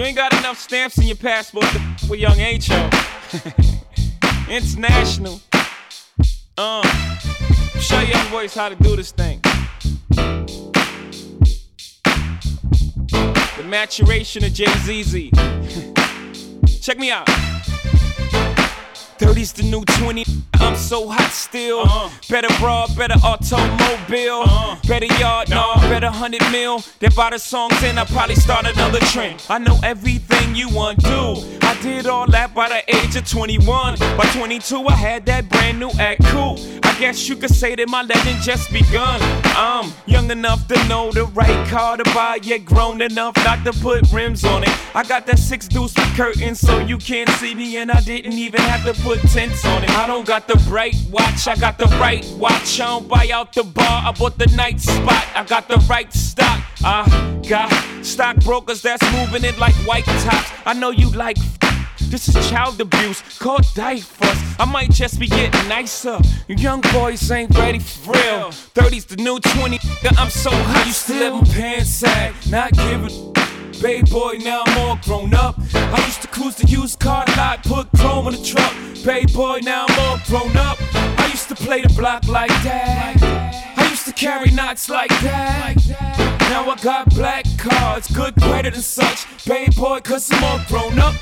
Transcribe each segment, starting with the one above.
You ain't got enough stamps in your passport to with young H.O. International. Uh, show young boys how to do this thing. The maturation of Jay-Z. Check me out. 30's the new 20. I'm so hot still. Uh-huh. Better broad, better automobile. Uh-huh. Better yard, no, better 100 mil. Then buy the songs, and I probably start another trend. I know everything you want to. I did all that by the age of 21. By 22, I had that brand new act cool. I guess you could say that my legend just begun. I'm young enough to know the right car to buy, yet grown enough not to put rims on it. I got that six deuce with curtains so you can't see me, and I didn't even have to put tents on it. I don't got the bright watch, I got the right watch. I don't buy out the bar, I bought the night spot. I got the right stock. I got stockbrokers that's moving it like white I know you like. This is child abuse, called diapers. I might just be getting nicer. You young boys ain't ready for real. 30's the new 20. I'm so hot, you still let my pants sag. Not giving. Bay boy, now I'm all grown up. I used to cruise the used car lot, put chrome in the truck. Bay boy, now I'm all grown up. I used to play the block like that. I used to carry knots like that. Now I got black cards, good credit and such. Bay boy, cause I'm all grown up.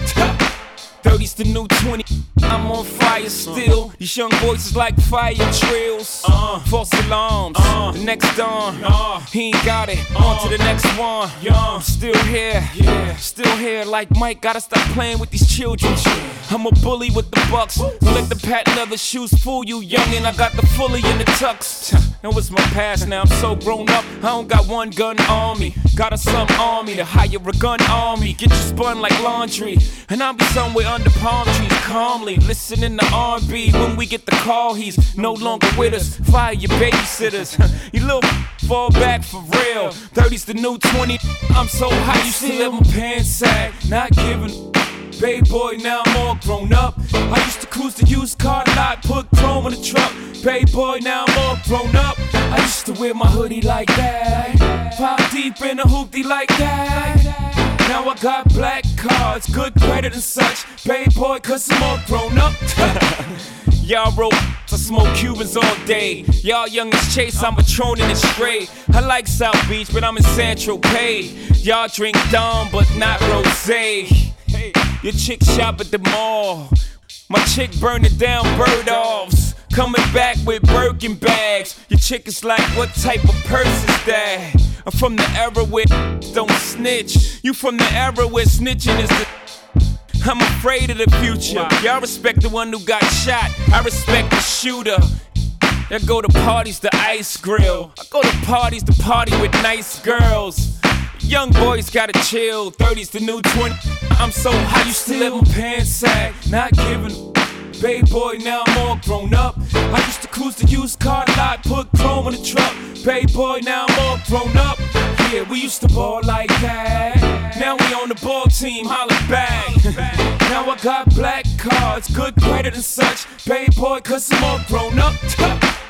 30's the new 20. I'm on fire still. These young boys is like fire trails. Uh, False alarms. Uh, the next dawn. Uh, he ain't got it. on to the next one. I'm still here. Yeah. Still here like Mike. Gotta stop playing with these children. I'm a bully with the bucks. Don't let the patent leather shoes fool you, youngin'. I got the fully in the tux. That was my past. Now I'm so grown up. I don't got one gun on me. Got a some army to hire a gun on me. Get you spun like laundry. And I'll be somewhere under palm trees calmly listening to R&B. When we get the call, he's no longer with us. Fire your babysitters. you little fall back for real. 30's the new 20. I'm so high, you still let my pants sag. Not giving. Bay boy, now I'm all grown up. I used to cruise the used car lot, put chrome in the truck. Bay boy, now I'm all grown up. I used to wear my hoodie like that. Pop deep in a hoopty like that. Now I got black cards, good credit and such. Bay boy, cause I'm all grown up. Y'all roll I smoke Cubans all day. Y'all young as Chase, I'm patroning it straight. I like South Beach, but I'm in Central Pay. Y'all drink Dom, but not Rosé. Your chick shop at the mall. My chick burning down Bergdorf's. Coming back with Birkin bags. Your chick is like, what type of purse is that? I'm from the era where don't snitch. You from the era where snitching is the. I'm afraid of the future. Y'all respect the one who got shot. I respect the shooter. I go to parties, the ice grill. I go to parties, to party with nice girls. Young boys gotta chill. 30's the new 20. I'm so high, you still my pants sag. Not giving. Bay boy, now I'm all grown up. I used to cruise the used car lot, put chrome in the truck. Bay boy, now I'm all grown up. Yeah, we used to ball like that. Now we on the ball team, holla back. now I got black cards, good credit and such. Bay boy, cause I'm all grown up.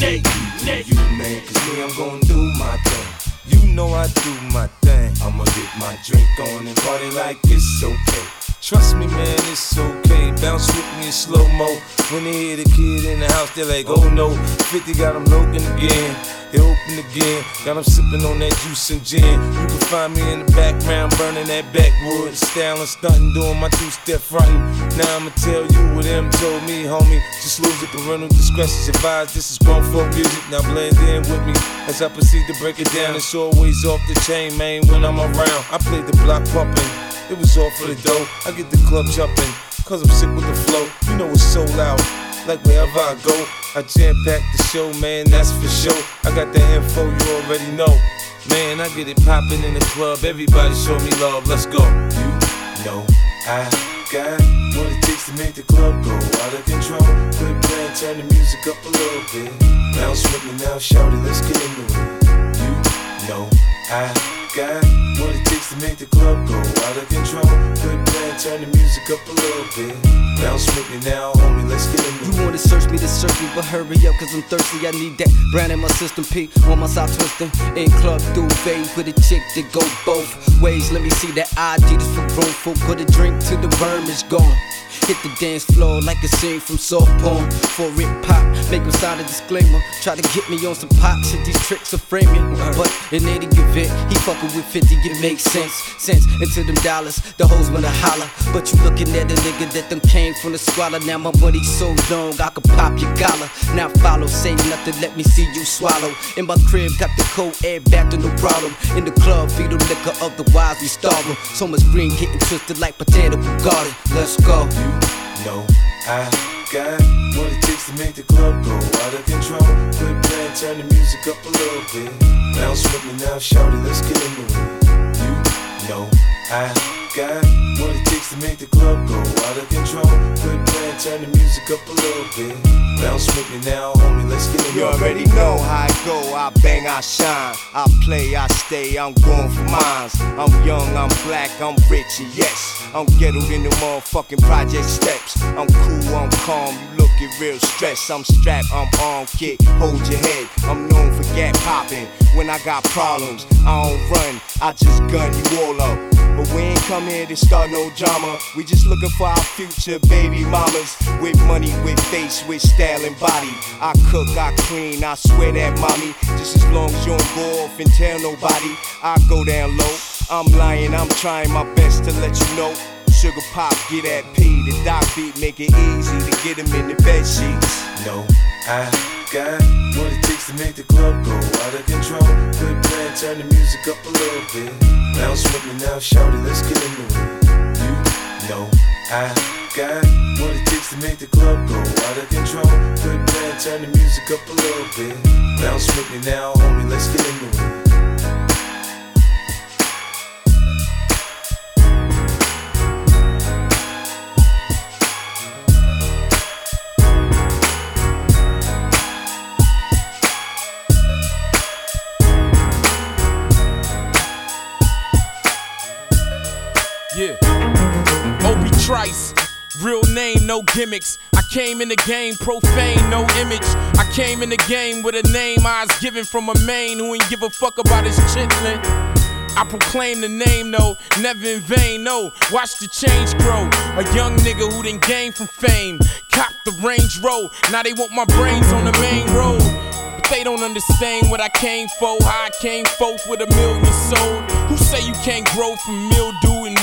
Nate, Nate. You man, cause me, I'm gonna do my thing. You know I do my thing. I'ma get my drink on and party like it's okay. Trust me, man, it's okay. Bounce with me in slow mo. When they hear the kid in the house, they're like, oh no. 50 got them looking again. They open again. Got them sipping on that juice and gin. You can find me in the background, burning that backwood. Styling, stunting, doing my two step fronting. Now I'ma tell you what them told me, homie. Just lose it, parental discretion advised. This is grown folk music. Now blend in with me as I proceed to break it down. It's always off the chain, man, when I'm around. I play the block pumping. It was all for the dough. I get the club jumping, cause I'm sick with the flow. You know it's so loud. Like wherever I go, I jam pack the show, man, that's for sure. I got the info, you already know. Man, I get it poppin' in the club. Everybody show me love, let's go. You know I got what it takes to make the club go out of control. Quit playing, turn the music up a little bit. Bounce with me now, shout it, let's get into it. You know I got what it takes to make the club go out of control. Quit playing, turn the music up a little bit. Bounce with me now, homie, let's get into You wanna search me to search me, but hurry up, cause I'm thirsty. I need that brand in my system, P. On my side twisting. In club through phase with a chick that go both ways. Let me see that ID that's for room for put a drink till the worm is gone. Hit the dance floor like a scene from soft porn. For it pop, make him sign a disclaimer. Try to get me on some pop shit, these tricks are framing. But in any event, he fucking with 50, it makes sense. Sense into them dollars, the hoes wanna holler. But you looking at a nigga that them came from the squalor. Now my money's so long, I could pop your collar. Now follow, say nothing, let me see you swallow. In my crib, got the cold air back to no problem. In the club, feed them liquor, otherwise we starve So much green getting twisted like potato garden. Let's go. No, I got what it takes to make the club go out of control. Quit playing, turn the music up a little bit. Bounce with me now, shout it, let's get into it. You know I got what it takes to make the club go out of control. Quit playing, turn the music up a little bit. Bounce with me now, homie, let's get it. You already know how I go, I bang, I shine. I play, I stay, I'm going for mines. I'm young, I'm black, I'm rich, and yes. I'm ghettoed in the motherfucking project steps. I'm cool, I'm calm, you looking real stressed. I'm strapped, I'm armed, kick. hold your head. I'm known for gap popping. When I got problems, I don't run, I just gun you all up. But we ain't come here to start no drama. We just looking for our future baby mamas. With money, with face, with style and body. I cook, I clean, I swear that mommy. Just as long as you don't go off and tell nobody, I go down low. I'm lying, I'm trying my best to let you know. Sugar pop, get that P. The doc beat make it easy to get him in the bed sheets. No, I got what it takes to make the club go out of control. Quit playing, turn the music up a little bit. Bounce with me now, shout it, let's get into it. Know I got what it takes to make the club go out of control. Quit playing, turn the music up a little bit. Bounce with me now, homie, let's get into it. No gimmicks. I came in the game, profane, no image. I came in the game with a name I was given from a main who ain't give a fuck about his chitlin'. I proclaim the name though, never in vain, no. Watch the change grow. A young nigga who didn't gain from fame. Cop the Range Road, now they want my brains on the main road. But they don't understand what I came for, how I came forth with a million sold. Who say you can't grow from mildew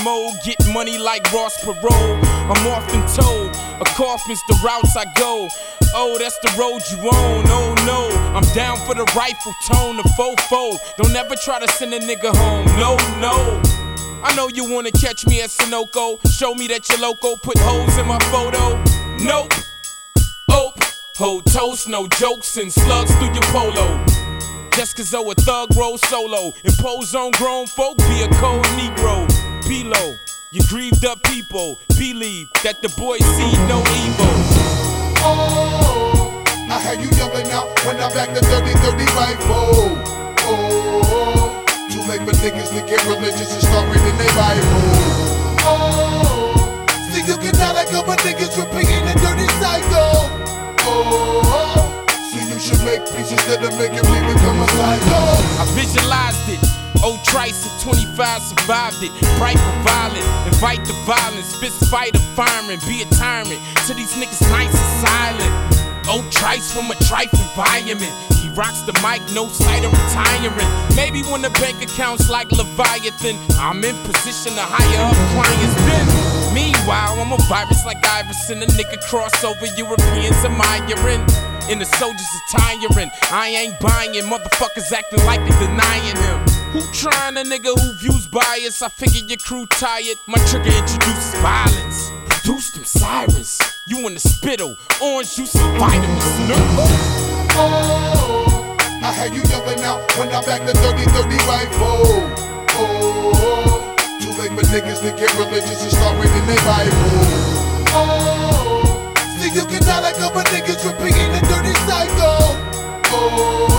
mold? Get money like Ross Perot. I'm often told, a coffin's the routes I go. Oh, that's the road you own. Oh no, I'm down for the rifle tone, the fofo. Don't ever try to send a nigga home. No, no. I know you wanna catch me at Sunoco. Show me that you're loco. Put holes in my photo. Nope. Oh, Hold toast, no jokes and slugs through your polo. Just cause though a thug roll solo. Impose on grown folk, be a cold Negro. Below. You grieved up people. Believe that the boys see no evil. Oh, I had you yelling out when I back the 30 30 rifle. Oh, too late for niggas to get religious and start reading their Bible. Oh, see you can tell like other niggas repeating the dirty cycle. Oh, see you should make peace instead of making me become a psycho. I visualized it. Obie Trice at 25 survived it. Bright for violent, invite the violence. Fist fight of firing, be a tyrant. To these niggas nice and silent. Obie Trice from a trife environment. He rocks the mic, no sight of retiring. Maybe when the bank account's like Leviathan, I'm in position to hire up clients then. Meanwhile, I'm a virus like Iverson, a nigga crossover Europeans admiring. And the soldiers are tiring. I ain't buying, motherfuckers acting like they denying him. Who trying a nigga who views bias? I figure your crew tired. My trigger introduces violence. Produce them sirens. You in the spittle, orange juice and vitamins. Nigga. Oh, I had you yelling out when I back the 30 30 rifle. Oh, too late for niggas to get religious and start reading their Bible. Oh, see you can tell like other niggas repeating the dirty cycle. Oh,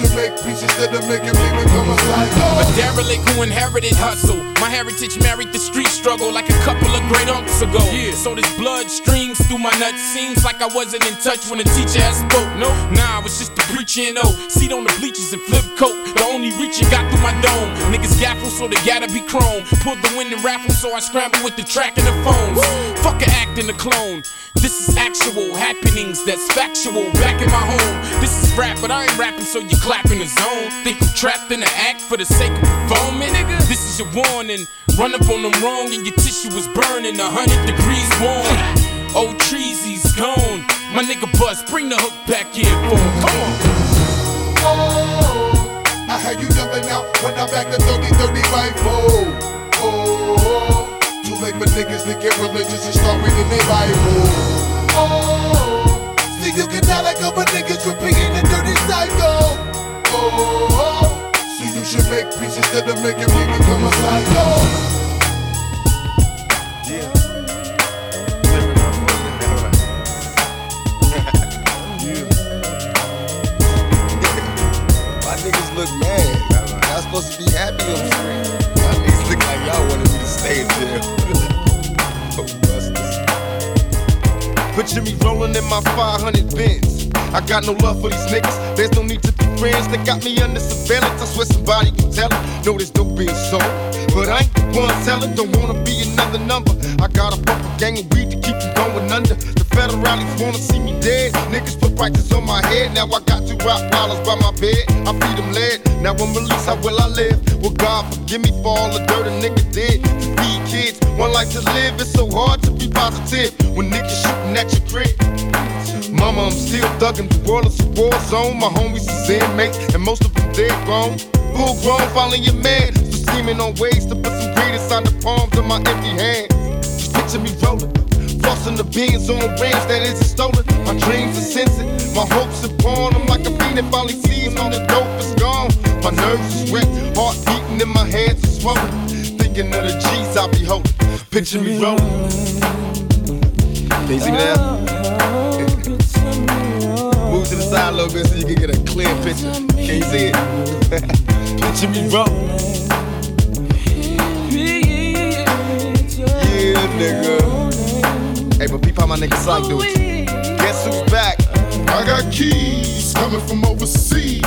should make peace instead of making me become a psycho. A derelict who inherited hustle. My heritage married the street struggle like a couple of great uncles ago. Yeah. So this blood streams through my nuts. Seems like I wasn't in touch when the teacher had spoke. No, nah, I was just a preacher and oh, seat on the bleachers and flip coat. The only reaching got through my dome. Niggas gaffle, so they gotta be chrome. Pulled the wind and raffle, so I scramble with the track and the phones. Fuck a act and a clone. This is actual happenings that's factual. Back in my home, this is rap, but I ain't rapping, so you clapping the zone. Think I'm trapped in the act for the sake of performing, nigga? This is your warning. Run up on them wrong, and your tissue is burning. A hundred degrees warm. Obie Trice, he's gone. My nigga Bust, bring the hook back in for him. Come on. Oh, I had you jumping out when I back the 30 30 rifle. Oh, too late for niggas to get religious and start reading their Bible. Oh, see you can tell like other niggas repeating the dirty cycle. Oh, oh. see you should make peace instead of making me become a psycho. Yeah. My niggas look mad. Y'all supposed to be happy on screen. My niggas look like y'all wanted me to stay in jail. Picture me rolling in my 500 bins. I got no love for these niggas. There's no need to be friends. They got me under surveillance. I swear somebody can tell it. No, there's no being sold. But I ain't the one telling. Don't wanna be another number. I got a fucking gang of weed to keep me going under. The federalities wanna see me dead. Niggas put prices on my head. Now I got two rock dollars by my bed. I feed them lead. Now I'm released. How will I live? Well, God forgive me for all the dirt a nigga did. To feed kids, one life to live. It's so hard to be positive when niggas shooting at your crib. Mama, I'm still thugging. The world is a war zone. My homies is inmates, and most of them dead grown. Full grown, finally a man. So scheming on ways to put some greed inside the palms of my empty hands. Just picture me rolling. Flossing the beans on range that isn't stolen. My dreams are sensing. My hopes are born. I'm like a fiend that finally sees all the dope is gone. My nerves is wrecked. Heart beating in my hands is swollen. Thinking of the G's I be holding. Picture me rolling. Can you see me now? Move to the side a little bit so you can get a clear picture. Can you see it? picture me rolling. Yeah, nigga. Hey, but peep how my nigga Syke do it. Guess who's back? I got keys coming from overseas.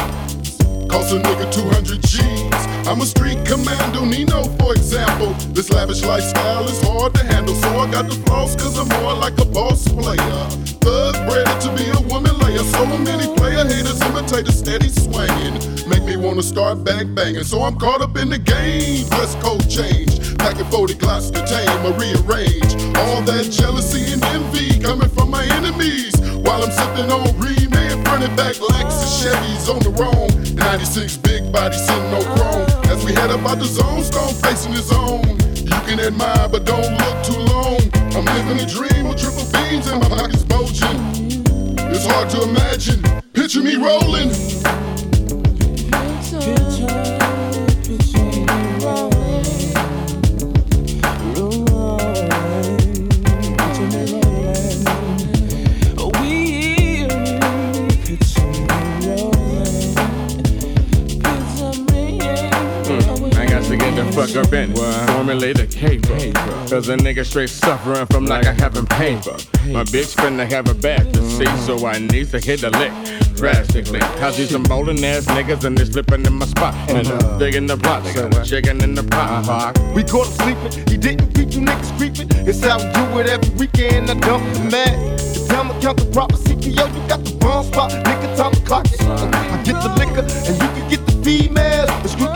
Cost a nigga 200 G's. I'm a street commando, Nino, for example. This lavish lifestyle is hard to handle, so I got the floss, cause I'm more like a boss player. Thug bred to be a woman layer. So many player haters imitate a steady swinging. Make me wanna start bang banging, so I'm caught up in the game. Dress code change, packing 40 glocks to tame or rearrange. All that jealousy and envy coming from my enemies. While I'm sipping on remade, running back Lexus Chevys on the roam. 96 big body sitting no chrome. As we head up out the zone, stone facing his own. You can admire, but don't look too long. I'm living a dream with triple beams in my pockets bulging. It's hard to imagine. Picture me rolling. The in it. Formulate a caper. Cause a nigga straight suffering from like I haven't paper. My bitch finna have a bath to see, so I need to hit a lick drastically. I see some bowling ass niggas and they slipping in my spot. And I'm digging the block, so chicken in the pot. pot. We caught him sleeping. He didn't beat you niggas creeping. It's how we do it every weekend. I dump the mad. The time I count the proper CPO, you got the wrong spot. Nigga, time to clock it. I get the liquor and you can get the females. The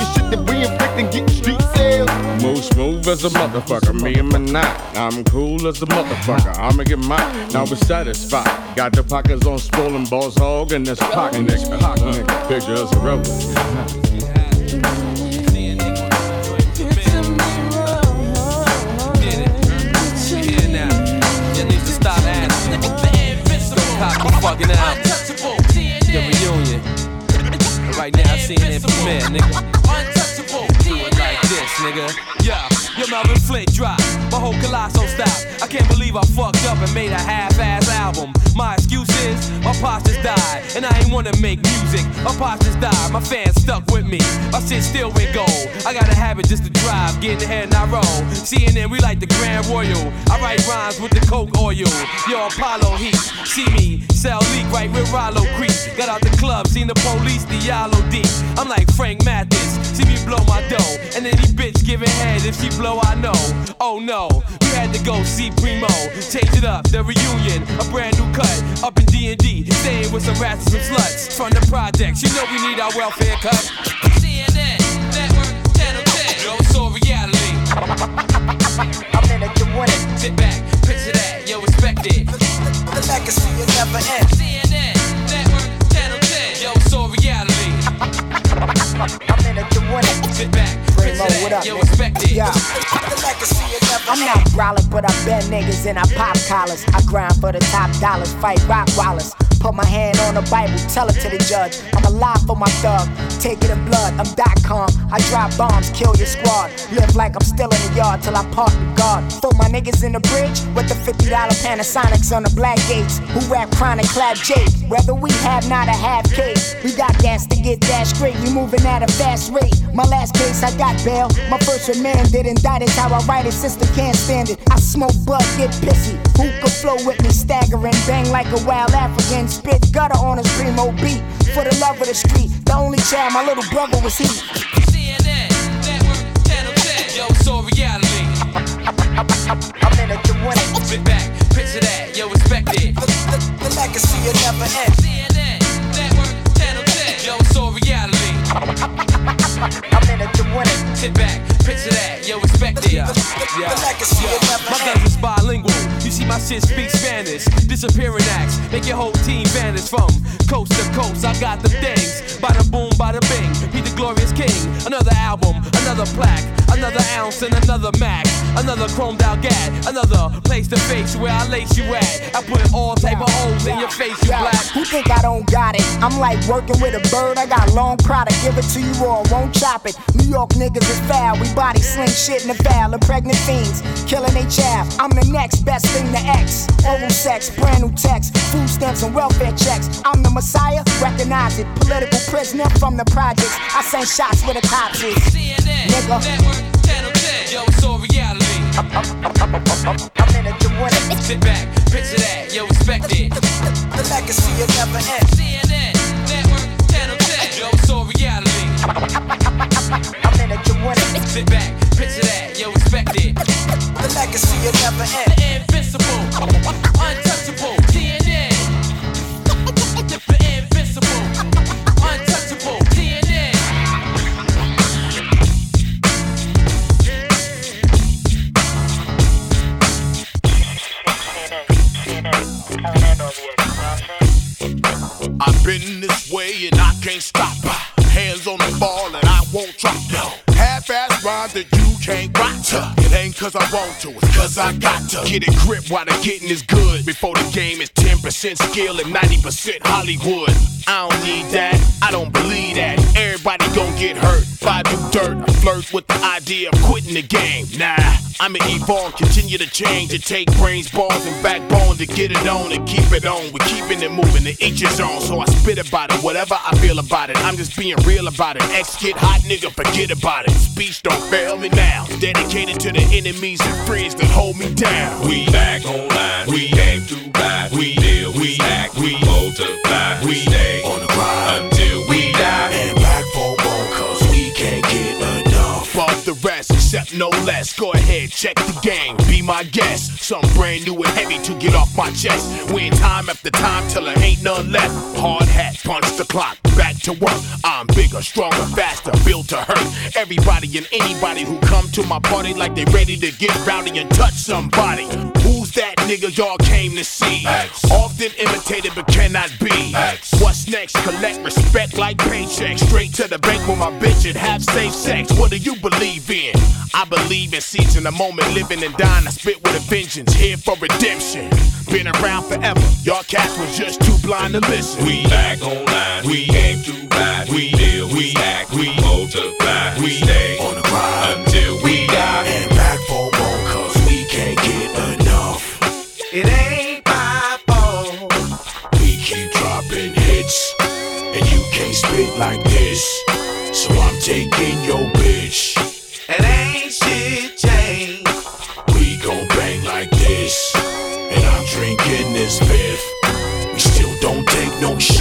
smooth as a motherfucker, me and my night. I'm cool as a motherfucker, I'ma get mine. Now we're satisfied. Got the pockets on swollen balls hog and this pocket nigga. Pocket nigga. Pictures of rolling. Yeah, now. You need to stop asking. Stop you fucking out. The reunion. Right now, I seen it premiere, nigga. Nigga. Yeah, your Melvin Flynt drop, my whole Colosso stop. I can't believe I fucked up and made a half-ass album. My excuse is my pops just died, and I ain't wanna make music. My pops just died, my fans stuck with me. My shit still went gold. I got a habit just to drive, get in the head and I roll. CNN, we like the Grand Royal. I write rhymes with the Coke oil. Yo, Apollo Heat, see me sell leak right with Rollo Creek. Got out the club, seen the police, yellow deep. I'm like Frank Matthews, see me blow my dough, and any he bitch giving head if she blow, I know. Oh no, we had to go see Primo, change it up, the reunion, a brand new cut, up in D&D, staying with some rats and some sluts from the projects. You know we need our welfare cut. CNN, network, channel 10, yo, it's all reality. I'm in it to win it. Sit back, picture that, yo, respect it. The legacy will never end. CNN, I'm in it to win it. Sit back, Primo, what up, yo, nigga? respect it. Yeah. The legacy will never I'm not brolic, but I bet niggas and I pop collars. I grind for the top dollars, fight rock wallers. Put my hand on the Bible, tell it to the judge. I'm alive for my thug, take it in blood. I'm dot com. I drop bombs, kill your squad. Live like I'm still in the yard till I park the guard. Throw my niggas in the bridge with the $50 Panasonics on the black gates. Who rap chronic, clap Jake. Whether we have not a half case, we got gas to get that straight. We moving at a fast rate. My last case, I got bail. My first remand did indict it. How I write it, sister can't stand it. I smoke bud, get pissy. Who could flow with me, staggering, bang like a wild African. Spit gutter on a primo beat. For the love of the street, the only child my little brother was he. CNN, network, channel 10, yo, it's all reality. I'm in it to win it. Sit back, picture that, yo, respect it. The, the, the legacy will never end. CNN, network, channel 10, yo, it's all reality. Sit back, picture that, yo, respect it. The, the, the legacy will My guns is bilingual. You see my shit speak Spanish. Disappearing acts make your whole team vanish from coast to coast. I got the things. Bada boom, bada bing. He the glorious king. Another album, another plaque, another ounce and another max. another chromed out gat, another place to face where I lace you at. I put all type of holes in your face, you black. Who think I don't got it? I'm like working with a bird. I got long product. Give it to you or I won't chop it. New York niggas is foul. We body sling shit in the foul. And pregnant fiends killing they child. I'm the next best thing to X. Oral sex, brand new text, food stamps and welfare checks. I'm the messiah. Recognize it. Political prisoner from the projects. I send shots where the cops is. Nigga. Network, channel 10, yo, it's all reality. I'm in it to win it. Sit back, picture that, yo, respect it. The legacy will never end. CNN, network, channel 10, yo, it's all reality. I'm in it to win it. Sit back, picture that, yo, respect it. The legacy will never end. The invincible, untouchable, DNA. I've been this way and I can't stop. Hands on the ball and I won't drop. No. Half-ass rhymes that you can't rock to. It ain't cause I want to, it's cause I got to. Get a grip while the getting is good. Before the game is 10% skill and 90% Hollywood. I don't need that, I don't believe that. Everybody gon' get hurt. If I dirt, I flirt with the idea of quitting the game. Nah, I'ma evolve, continue to change. It take brains, balls, and backbone to get it on and keep it on. We're keeping it moving, to each his own. So I spit about it, whatever I feel about it. I'm just being real about it. X get hot, nigga, forget about it. Speech don't fail me now. Dedicated to the enemies and friends that hold me down. We back online. We came to ride. We deal. We act. We multiply. We stay except no less. Go ahead, check the game, be my guest. Something brand new and heavy to get off my chest. Win time after time till there ain't none left. Hard hat, punch the clock, back to work. I'm bigger, stronger, faster, built to hurt. Everybody and anybody who come to my party like they ready to get rowdy and touch somebody. Who's that nigga y'all came to see? Often imitated but cannot be. What's next? Collect respect like paychecks. Straight to the bank with my bitch and have safe sex. What do you believe in? I believe in seizing the moment, living and dying. I spit with a vengeance, here for redemption. Been around forever. Y'all cats was just too blind to listen. We back online. We came to ride. We deal. We act. We multiply. We stay on the straight like this. So I'm taking your bitch. And ain't shit changed. We gon' bang like this. And I'm drinking this Biff. We still don't take no shit.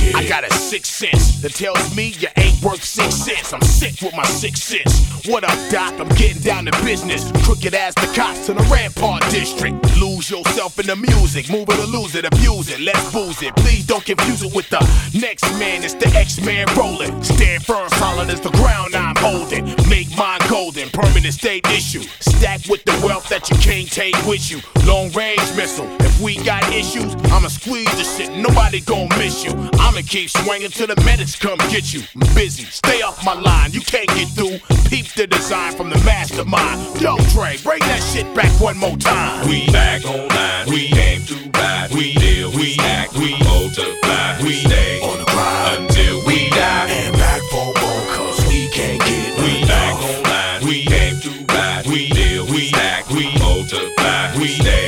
Sixth sense that tells me you ain't worth six cents. I'm sick with my six cents. What up, Doc? I'm getting down to business. Crooked as the cops to the Rampart District. Lose yourself in the music. Move it or lose it, abuse it. Let's booze it. Please don't confuse it with the next man. It's the X-Man rolling. Stand firm, solid as the ground I'm holding. Make mine golden, permanent state issue. Stack with the wealth that you can't take with you. Long range missile. If we got issues, I'ma squeeze the shit. Nobody gon' miss you. I'ma keep swinging till the medics come get you. I'm busy. Stay off my line. You can't get through. Peep the design from the mastermind. Yo, Dre, bring that shit back one more time. We back online. We came to ride. We deal. We act. We multiply. We stay on the grind until we die. And back for more, cause we can't get We back online. We came to ride. We deal. We act. We multiply. We stay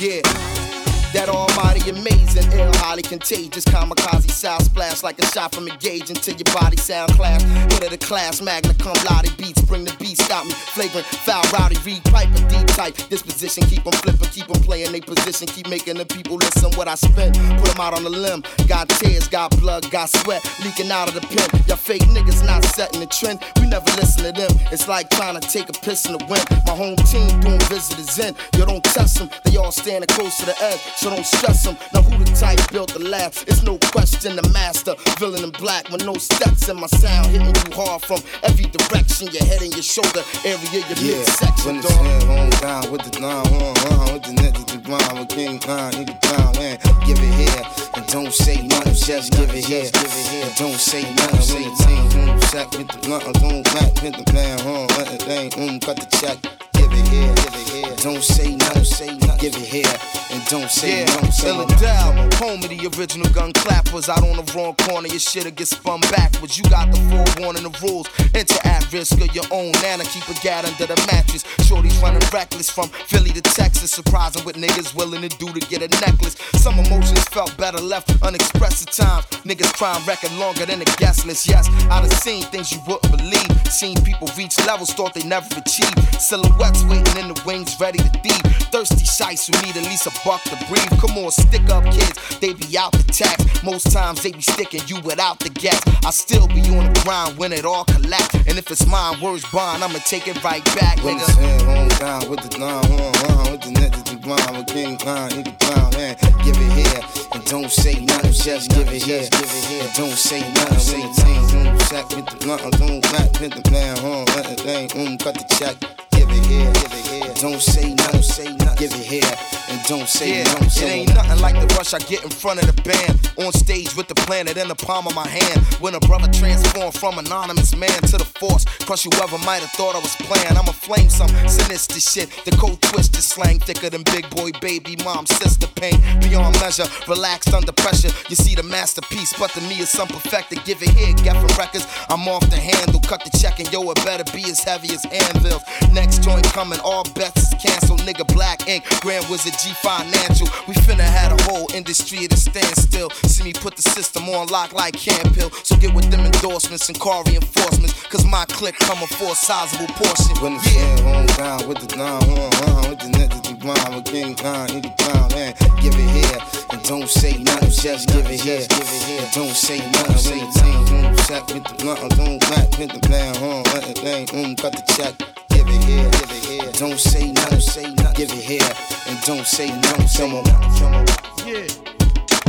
Yeah. That almighty amazing, ill, highly contagious, kamikaze sound splash like a shot from engage until your body sound clash. Head of the class, magna cum laude beats, bring the beats, got me flagrant, foul, rowdy, read pipe, a deep type. Disposition, keep them flipping, keep them playing they position, keep making the people listen what I spent. Put them out on the limb, got tears, got blood, got sweat, leaking out of the pen. Y'all fake niggas not setting the trend, we never listen to them. It's like trying to take a piss in the wind. My home team doing visitors in, you don't test them, they all standing close to the edge, so don't stress them. Now who the type built the lab? It's no question the master, villain in black with no steps in my sound, hitting you hard from every direction, your head and your shoulder area, your Yeah, midsection, when it's hand home down with the nine one one with the net to the ground with King Khan the ground man. Give it here and don't say nothing, just give it here. Give it here, don't say nothing. The team home sack with the blunt, don't back with the plan home. Let it thing home, cut the check. Give it here, give it here. Don't say say nothing. Give it here and don't say Yeah, nothing. Say ill and nothing. down. Home of the original gun clappers. Out on the wrong corner, your shit'll get spun backwards. You got the forewarning the rules. Enter at risk of your own nana. Keep a gat under the mattress. Shorty's running reckless from Philly to Texas. Surprising what niggas willing to do to get a necklace. Some emotions felt better left unexpressed at times. Niggas crime record longer than a guest list. Yes, I done seen things you wouldn't believe. Seen people reach levels thought they never achieved. Silhouettes waiting in the wings, ready to thieve. Thirsty shites who need at least a buck to breathe. Come on, stick up kids, they be out the tax. Most times they be sticking you without the gas. I still be on the grind when it all collapse. And if it's mine, words bond, I'ma take it right back, When nigga. it's hand home down with the nine one one with the net to the ground with King Khan in the ground man. Give it here and don't say nothing, just give it here. Give it here, don't say nothing. The team home sack with the blunt, don't back with the plan home. Let it thing home, cut the check. Here, give it here. Don't say nothing, say nothing. Give it here and don't say Yeah, nothing. it say ain't nothing like the rush I get in front of the band. On stage with the planet in the palm of my hand. When a brother transformed from anonymous man to the force. Crush whoever might have thought I was playing. I'ma flame some sinister shit. The cold twisted slang thicker than big boy baby mom sister pain. Beyond measure, relaxed under pressure. You see the masterpiece, but to me it's some perfected. Give it here, Geffen Records. I'm off the handle. Cut the check and yo, it better be as heavy as anvils. Next joint coming, all bets is canceled. Nigga Black Ink, Grand Wizard G Financial. We finna had a whole industry at a standstill. See me put the system on lock like Camp Hill. So get with them endorsements and car reinforcements. Cause my clique coming for a sizable portion. When it's hand home down with the nine one one with the net to the ground with King Khan in the ground man. Give it here and don't say nothing, just give it here. Give it here, don't say nothing. The team home sack with the blunt, don't back with the plan home. Let it thing home, cut the check. Give it here, give it here. Don't say no, say nothing. Give it here and don't say nothing. Say nothing. Yeah.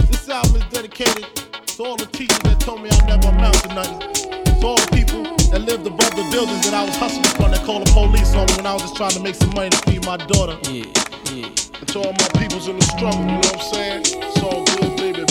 This album is dedicated to all the teachers that told me I never amount to nothing. To all the people that lived above the buildings that I was hustling from that called the police on me when I was just trying to make some money to feed my daughter. Yeah, yeah. And to all my peoples in the struggle, you know what I'm saying? It's all good, baby, baby.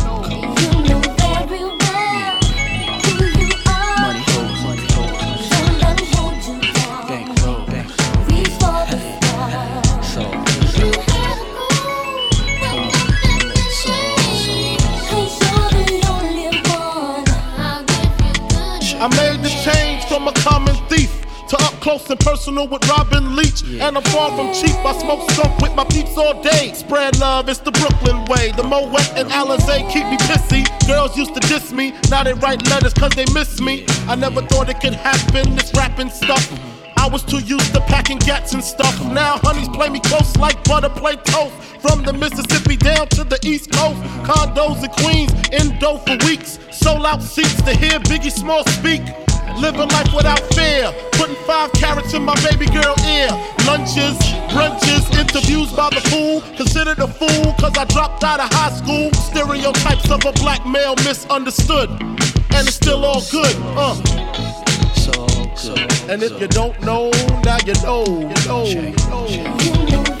I made the change from a common thief to up close and personal with Robin Leach. And I'm far from cheap. I smoke skunk with my peeps all day. Spread love, it's the Brooklyn way. The Moet and Alizé keep me pissy. Girls used to diss me, now they write letters cause they miss me. I never thought it could happen, this rapping stuff. I was too used to packing gats and stuff. Now honeys play me close like butter play toast. From the Mississippi down to the East Coast. Condos in Queens, in dough for weeks. Sold out seats to hear Biggie Small speak. Living life without fear. Putting five carrots in my baby girl ear. Lunches, brunches, interviews by the fool. Considered a fool cause I dropped out of high school. Stereotypes of a black male misunderstood. And it's still all good. Uh. And if you don't know, now you know, you know,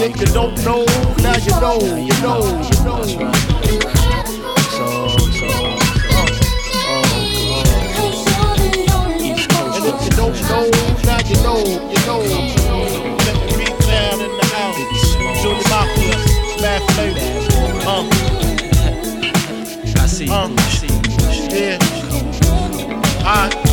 And if you don't know, now you know, you know, you know. So, so, so. And if you don't know, now you know, you know. Let the beat down in the house. Junior Mafia, bad flavor. Um. I see. Um. Yeah. Alright.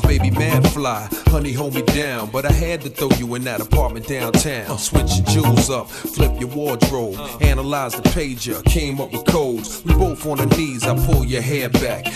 My baby man fly, honey hold me down. But I had to throw you in that apartment downtown. Switch your jewels up, flip your wardrobe, analyze the pager, came up with codes. We both on our knees, I pull your hair back,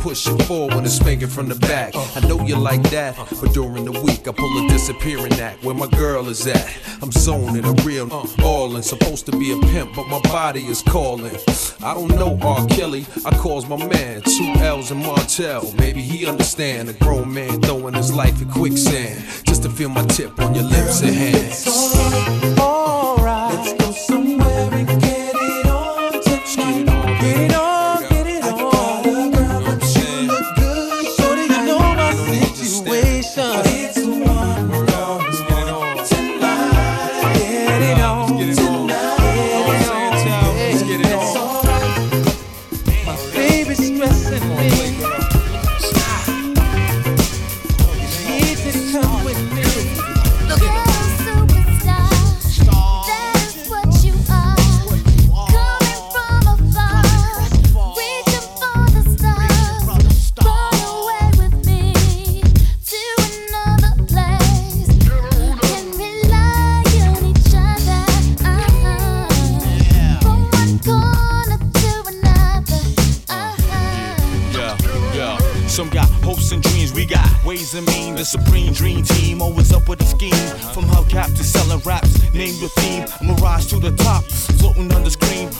then push it forward and spank it from the back. I know you like that, but during the week I pull a disappearing act. Where my girl is at, I'm zoning a real ballin'. Supposed to be a pimp, but my body is calling. I don't know R. Kelly, I calls my man, two L's and Martell. Maybe he understand a grown man throwing his life in quicksand. Just to feel my tip on your lips and hands. The top, floating on the screen.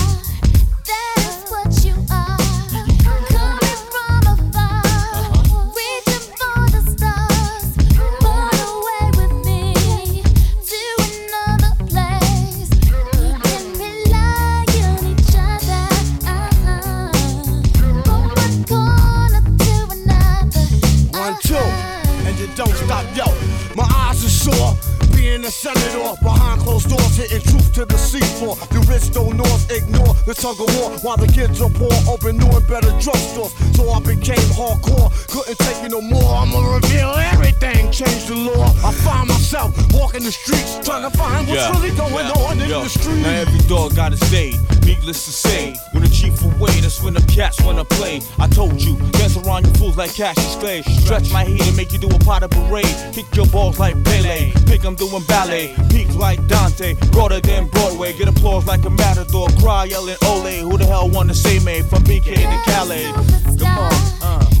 Being it off behind closed doors, hitting truth to the seafloor. The rich don't north ignore the tug of war while the kids are poor. Open new and better drugstores, so I became hardcore. Couldn't take it no more. I'ma reveal everything, change the law. I find myself walking the streets, trying to find what's really going on in Yo, the street. Now every dog got its day. Needless to say, when the chief away, that's when the cats wanna play. I told you, dance around you fools like Cassius Clay. Stretch my heat and make you do a pot of parade. Kick your balls like Pele. Pick 'em doing ballet. Peak like Dante. Broader than Broadway. Get applause like a matador. Cry yelling Ole. Who the hell wanna say me from BK to Calais? Come on, uh.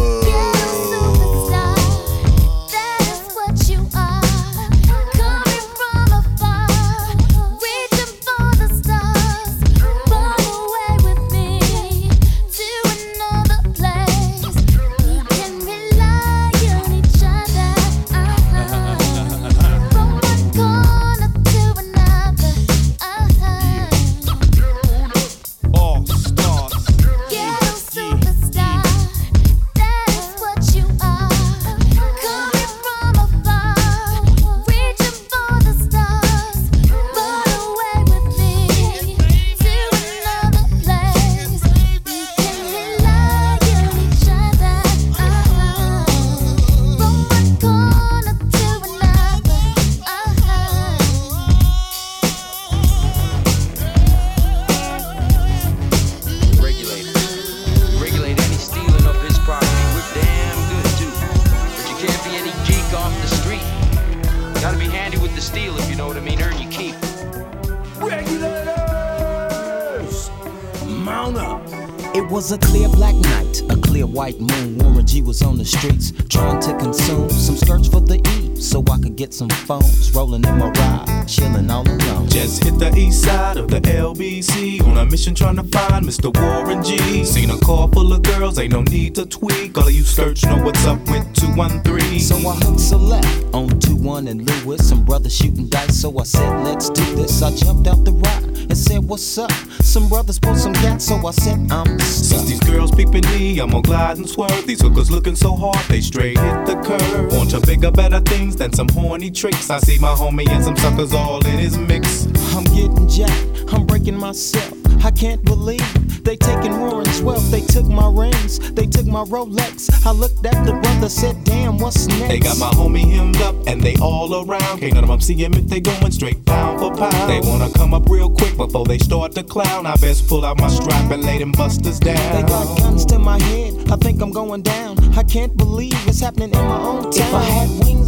Mr. Warren G. Seen a car full of girls, ain't no need to tweak. All of you search know what's up with 213. So I hooked select on 2 1 and Lewis. Some brothers shooting dice, so I said, let's do this. I jumped out the ride and said, what's up? Some brothers pulled some gas, so I said, I'm Since these girls peeping me, I'm gonna glide and swerve. These hookers looking so hard, they straight hit the curve. Want to bigger, better things than some horny tricks. I see my homie and some suckers all in his mix. I'm getting jacked, I'm breaking myself. I can't believe they taking Warren's wealth. They took my rings, they took my Rolex. I looked at the brother, said, damn, what's next? They got my homie hemmed up and they all around. Can't none of them see him if they going straight pound for pound. They wanna come up real quick before they start to clown. I best pull out my strap and lay them busters down. They got guns to my head, I think I'm going down. I can't believe it's happening in my own town. If I had wings,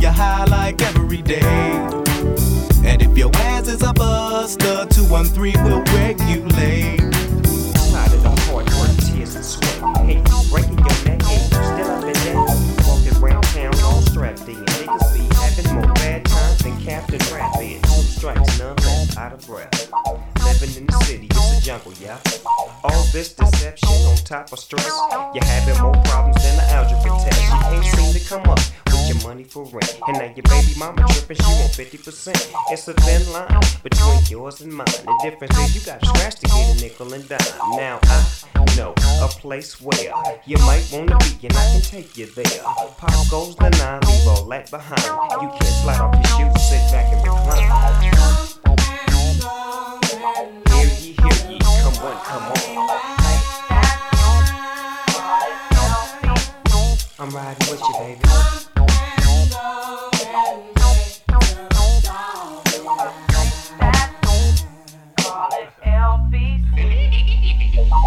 you're high like every day. And if your ass is a buster, 213 will regulate. Sliding on hard work, tears and sweat. Breaking your neck, you still up town all strapped in. Having more bad times than Captain strikes, out of breath. Living in the city, a jungle, yeah. All this deception on top of stress. You're having more problems than for rent. And now your baby mama tripping, she want 50%. It's a thin line between yours and mine. The difference is you gotta scratch to get a nickel and dime. Now I know a place where you might wanna be, and I can take you there. Pop goes the nine, leave all that behind. You can't slide off your shoes, sit back and recline. Hear ye, hear ye, come on, come on. I'm riding with you, baby. All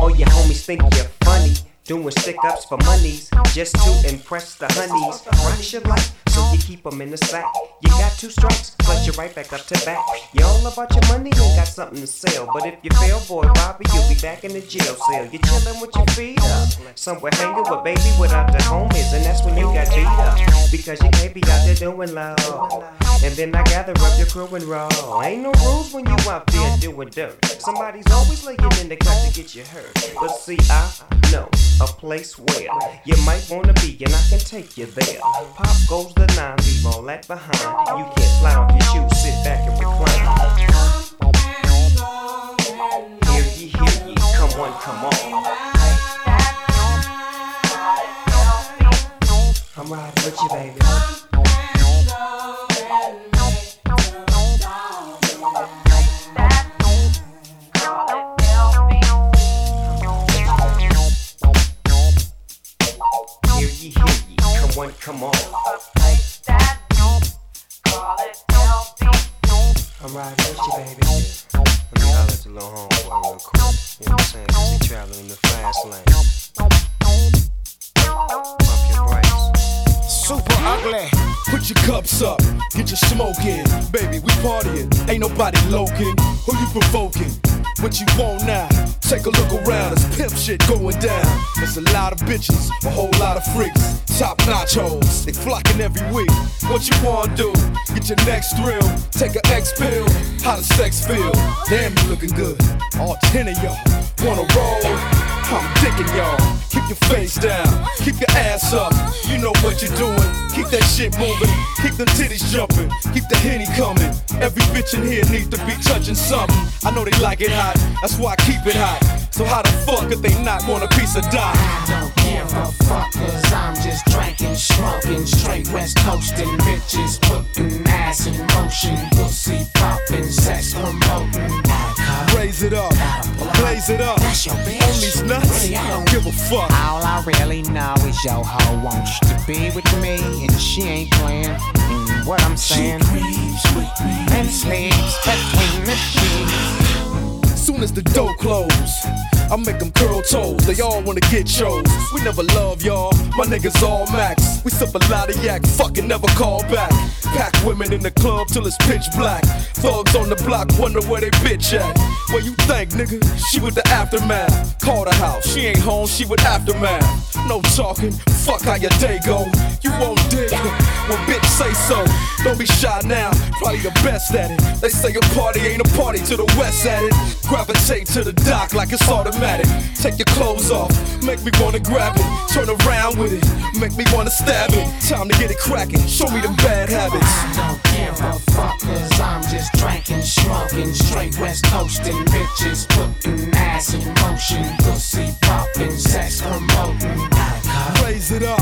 oh, your homies think you're funny. Doing stick ups for monies just to impress the honeys. Rocks your life, so you keep 'em in the sack. You got two strikes, plus you're right back up to back. You all about your money and got something to sell. But if you fail, boy, Bobby, you'll be back in the jail cell. You're chilling with your feet up. Somewhere hanging with baby without the homies, and that's when you got beat up. Because you can't be out there doing love. And then I gather up your crew and roll. Ain't no rules when you out there doing dirt. Somebody's always laying in the cut to get you hurt. But see, I know a place where you might wanna be, and I can take you there. Pop goes the nine, leave all that behind. You can't slide off your shoes, sit back and recline. Hear ye, hear ye, come on, come on. I'm riding with you, baby. Ye, come on. I'm riding with you, baby. Let me holler at your little homeboy real quick. You know what I'm saying? 'Cause he traveling in the fast lane. Pump your brakes. Super ugly. Put your cups up, get your smoke in. Baby, we partying. Ain't nobody loking. Who you provoking? What you want now? Take a look around, it's pimp shit going down. There's a lot of bitches, a whole lot of freaks. Top nachos, they flocking every week. What you wanna do? Get your next thrill. Take a X pill. How does sex feel? Damn, you looking good. All ten of y'all wanna roll. I'm dicking y'all. Keep your face down, keep your ass up. You know what you're doing. Keep that shit moving, keep them titties jumping, keep the henny coming. Every bitch in here needs to be touching something. I know they like it hot, that's why I keep it hot. So how the fuck could they not want a piece of dime? I don't give a fuck, cause I'm just drinking, smoking, straight west coasting, bitches putting ass in motion, pussy popping, sex promoting. Raise it up, blaze it up. That's your bitch. On these nuts, I don't give a fuck. All I really know is your hoe wants to be with me, and she ain't playing. And what I'm saying, and sleeps between the sheets. Soon as the door close, I make them curl toes. They all wanna get chose. We never love y'all. My niggas all max. We sip a lot of yak, fucking never call back. Pack women in the club till it's pitch black. Thugs on the block wonder where they bitch at. What you think, nigga? She with the aftermath. Call the house, she ain't home, she with aftermath. No talking, fuck how your day go. You won't dig when bitch say so. Don't be shy now, probably the best at it. They say a party ain't a party to the west at it. Gravitate to the dock like it's automatic. Take your clothes off, make me wanna grab it. Turn around with it, make me wanna stab it. Time to get it cracking, show me them bad habits. I don't give a fuck, cause I'm just drinking, smoking, straight west coasting, bitches putting ass in motion, pussy popping, sex promoting. Raise it up,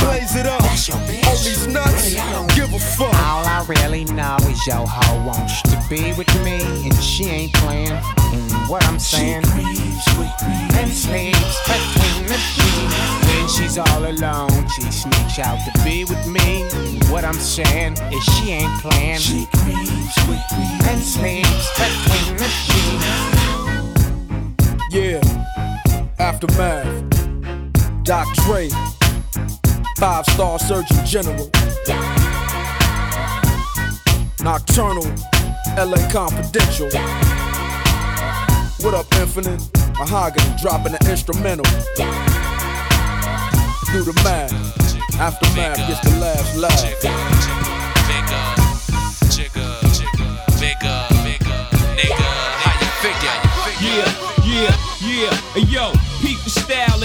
blaze it up. On these nuts, give a fuck. All I really know is your hoe wants to be with me, and she ain't playing. And what I'm saying, Sweet and sleeps between the sheets. When she's all alone, she sneaks out to be with me. And what I'm saying is she ain't playing. She and sleeps between the sheets. Yeah, aftermath. Doc Dre, five star surgeon general. Nocturnal, LA Confidential. What up, Infinite? Mahogany dropping the instrumental. Do the math. Aftermath gets the last laugh.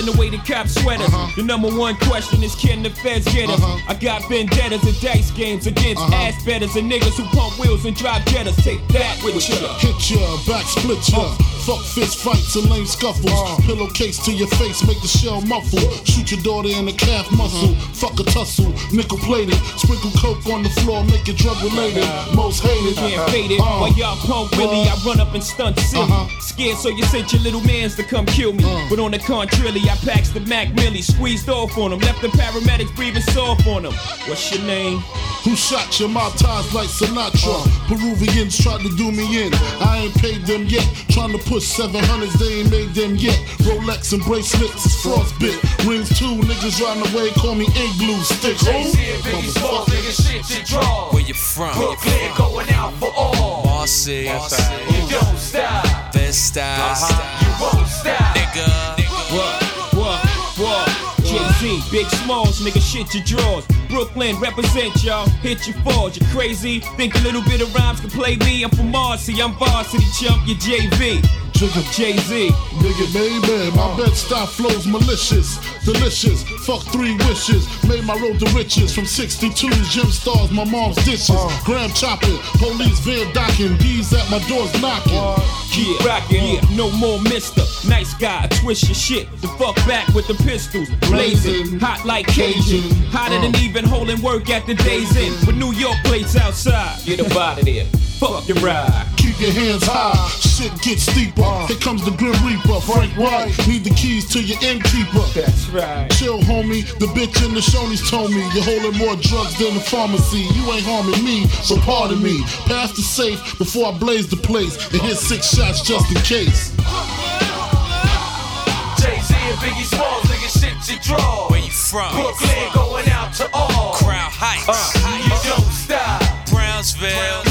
The way the cops sweaters. Uh-huh. The number one question is can the feds get us? Uh-huh. I got vendettas and dice games against uh-huh. ass betters and niggas who pump wheels and drive jettas. Take that with ya. Hit ya, back split ya. Uh, Fuck fist fights and lame scuffles. Uh. Pillowcase to your face, make the shell muffle. Shoot your daughter in the calf muscle. Uh-huh. Fuck a tussle, nickel plated. Sprinkle coke on the floor, make it drug related. Uh-huh. Most hated. Can't fade it. Uh, While y'all pump Willie, I uh-huh. run up and stunt silly. Scared, so you sent your little mans to come kill me. But on the contrary, I packs the Mac Millie, squeezed off on him, left the paramedics breathing soft on him. What's your name? Who shot your mouth ties like Sinatra? Peruvians tried to do me in. I ain't paid them yet. Trying to push 700s, they ain't made them yet. Rolex and bracelets is frostbit. Rings too, niggas riding away, call me igloo stick. Who? Where you from? Brooklyn going out for all. Bossy. You don't stop. Bed-Stuy. Uh-huh. You won't stop. Nigga. What? What? What? Jay-Z, Big Smalls, nigga, shit your drawers. Brooklyn, represent y'all, hit your fours. You crazy? Think a little bit of rhymes can play me? I'm from Marcy, I'm varsity chump, you JV. Trigger Jay-Z. Nigga, baby, my uh. Bed-Stuy flows malicious, delicious. Fuck three wishes, made my road to riches. From 62's gym stars, my mom's dishes. Uh. Graham chopping, police van docking, D's at my doors knocking. Uh. Yeah, rockin', yeah, no more mister. Nice guy, twist your shit. The fuck back with the pistols. Blazing, hot like Cajun. Hotter than even holding work at the day's end. With New York plates outside. Get up out of there. Fuck your ride. Keep your hands high, shit gets steeper. Uh. Here comes the Grim Reaper, Frank White. Need the keys to your innkeeper. That's right. Chill, homie. The bitch in the Shoney's told me you're holding more drugs than the pharmacy. You ain't harming me, so pardon me. Pass the safe before I blaze the place and hit six shots just in case. Jay-Z and Biggie Smalls, nigga, shit you draw. Where you from? Brooklyn going out to all. Crown Heights. Uh, you don't stop. Brownsville.